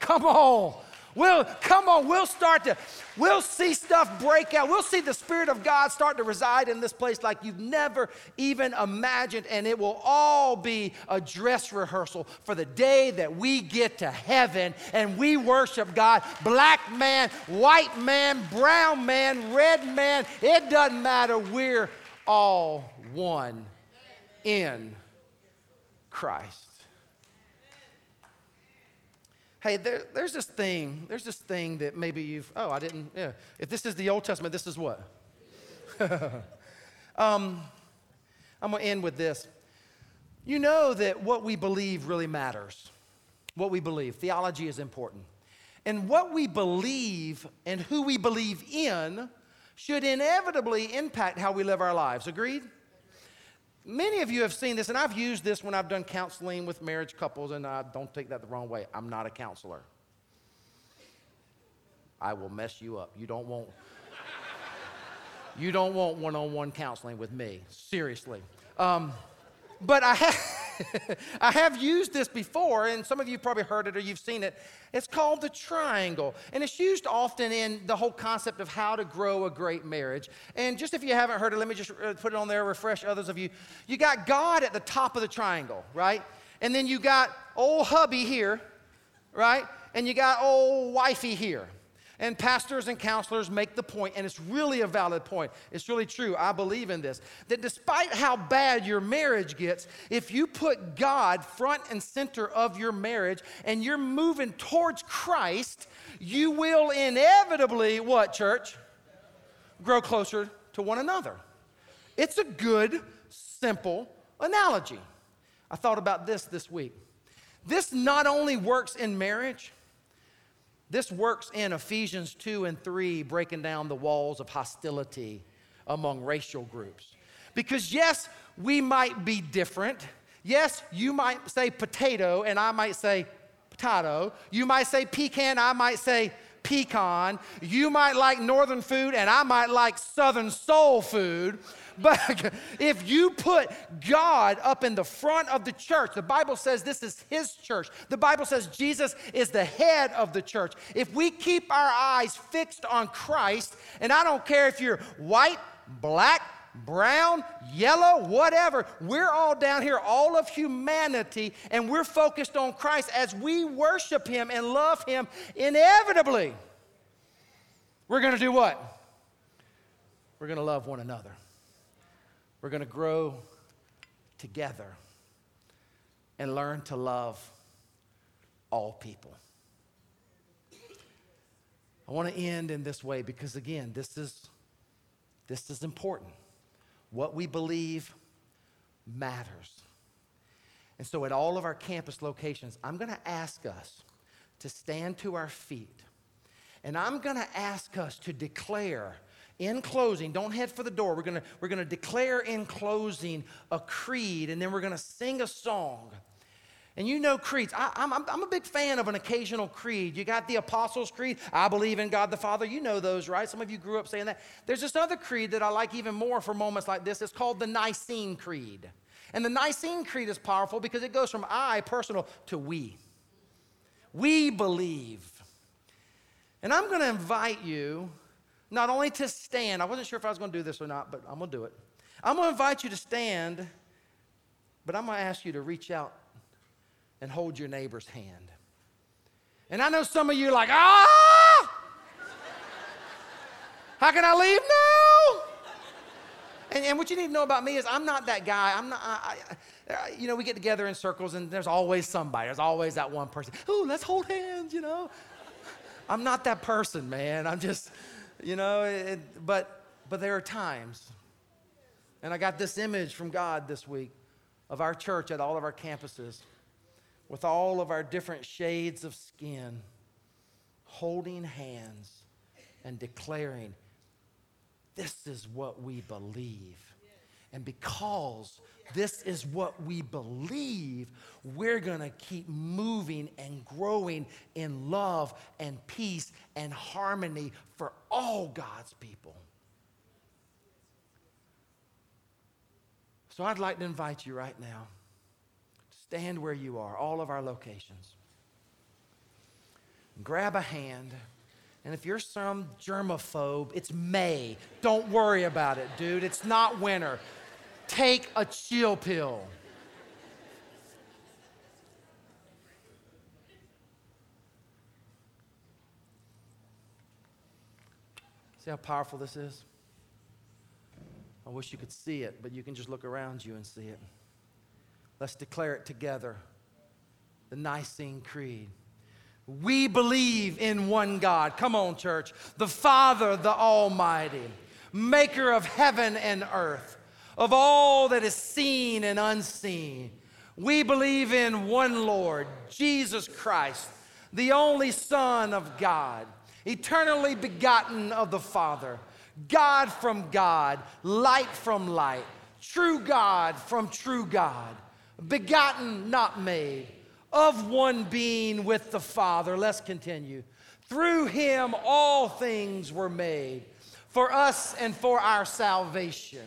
Come on. We'll come on, we'll start to, we'll see stuff break out. We'll see the Spirit of God start to reside in this place like you've never even imagined, and it will all be a dress rehearsal for the day that we get to heaven and we worship God. Black man, white man, brown man, red man, it doesn't matter. We're all one in Christ. Hey, there, there's this thing, there's this thing that maybe you've, oh, I didn't, yeah. If this is the Old Testament, this is what? um, I'm going to end with this. You know that what we believe really matters. What we believe. Theology is important. And what we believe and who we believe in should inevitably impact how we live our lives. Agreed? Many of you have seen this, and I've used this when I've done counseling with marriage couples, and I don't take that the wrong way. I'm not a counselor. I will mess you up. You don't want you don't want one-on-one counseling with me. Seriously. Um, but I have I have used this before, and some of you probably heard it or you've seen it. It's called the triangle, and it's used often in the whole concept of how to grow a great marriage. And just if you haven't heard it, let me just uh, put it on there, refresh others of you. You got God at the top of the triangle, right? And then you got old hubby here, right? And you got old wifey here. And pastors and counselors make the point, and it's really a valid point. It's really true. I believe in this. That despite how bad your marriage gets, if you put God front and center of your marriage and you're moving towards Christ, you will inevitably, what, church? Grow closer to one another. It's a good, simple analogy. I thought about this this week. This not only works in marriage, this works in Ephesians 2 and 3, breaking down the walls of hostility among racial groups. Because, yes, we might be different. Yes, you might say potato, and I might say potato. You might say pecan, I might say pecan. You might like northern food, and I might like southern soul food. But if you put God up in the front of the church, the Bible says this is His church. The Bible says Jesus is the head of the church. If we keep our eyes fixed on Christ, and I don't care if you're white, black, brown, yellow, whatever. We're all down here, all of humanity, and we're focused on Christ as we worship Him and love Him inevitably. We're going to do what? We're going to love one another. We're going to grow together and learn to love all people. I want to end in this way because, again, this is, this is important. What we believe matters. And so, at all of our campus locations, I'm going to ask us to stand to our feet. And I'm going to ask us to declare in closing, don't head for the door. We're to we're to declare in closing a creed, and then we're to sing a song. And you know creeds. I, am I'm, I'm a big fan of an occasional creed. You got the Apostles' Creed. I believe in God the Father. You know those, right? Some of you grew up saying that. There's this other creed that I like even more for moments like this. It's called the Nicene Creed. And the Nicene Creed is powerful because it goes from I, personal, to we. We believe. And I'm going to invite you not only to stand, I wasn't sure if I was going to do this or not, but I'm going to do it. I'm going to invite you to stand, but I'm going to ask you to reach out and hold your neighbor's hand. And I know some of you are like, ah! How can I leave now? And, and, what you need to know about me is I'm not that guy. I'm not, I, I, you know, we get together in circles and there's always somebody. There's always that one person. Oh, let's hold hands, you know. I'm not that person, man. I'm just, you know, it, but, but there are times. And I got this image from God this week of our church at all of our campuses with all of our different shades of skin, holding hands and declaring, This is what we believe. And because this is what we believe, we're going to keep moving and growing in love and peace and harmony for all God's people. So I'd like to invite you right now. to Stand where you are, all of our locations. Grab a hand. And if you're some germaphobe, it's May. Don't worry about it, dude. It's not winter. Take a chill pill. See how powerful this is? I wish you could see it, but you can just look around you and see it. Let's declare it together. The Nicene Creed. We believe in one God. Come on, church. The Father, the Almighty, maker of heaven and earth, of all that is seen and unseen. We believe in one Lord, Jesus Christ, the only Son of God, eternally begotten of the Father, God from God, light from light, true God from true God begotten, not made, of one being with the Father. Let's continue. Through him all things were made, for us and for our salvation.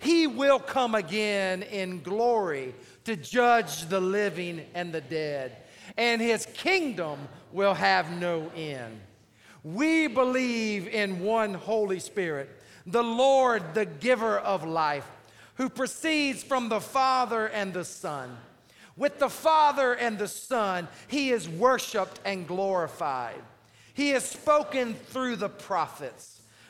He will come again in glory to judge the living and the dead, and his kingdom will have no end. We believe in one Holy Spirit, the Lord, the giver of life who proceeds from the Father and the Son. With the Father and the Son, he is worshiped and glorified. He has spoken through the prophets.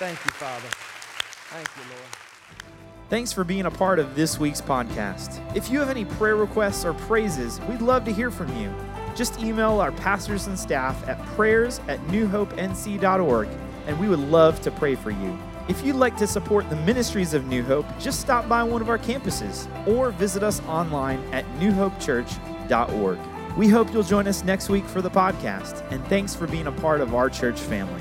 Thank you, Father. Thank you, Lord. Thanks for being a part of this week's podcast. If you have any prayer requests or praises, we'd love to hear from you. Just email our pastors and staff at prayers at newhopenc.org, and we would love to pray for you. If you'd like to support the ministries of New Hope, just stop by one of our campuses or visit us online at newhopechurch.org. We hope you'll join us next week for the podcast, and thanks for being a part of our church family.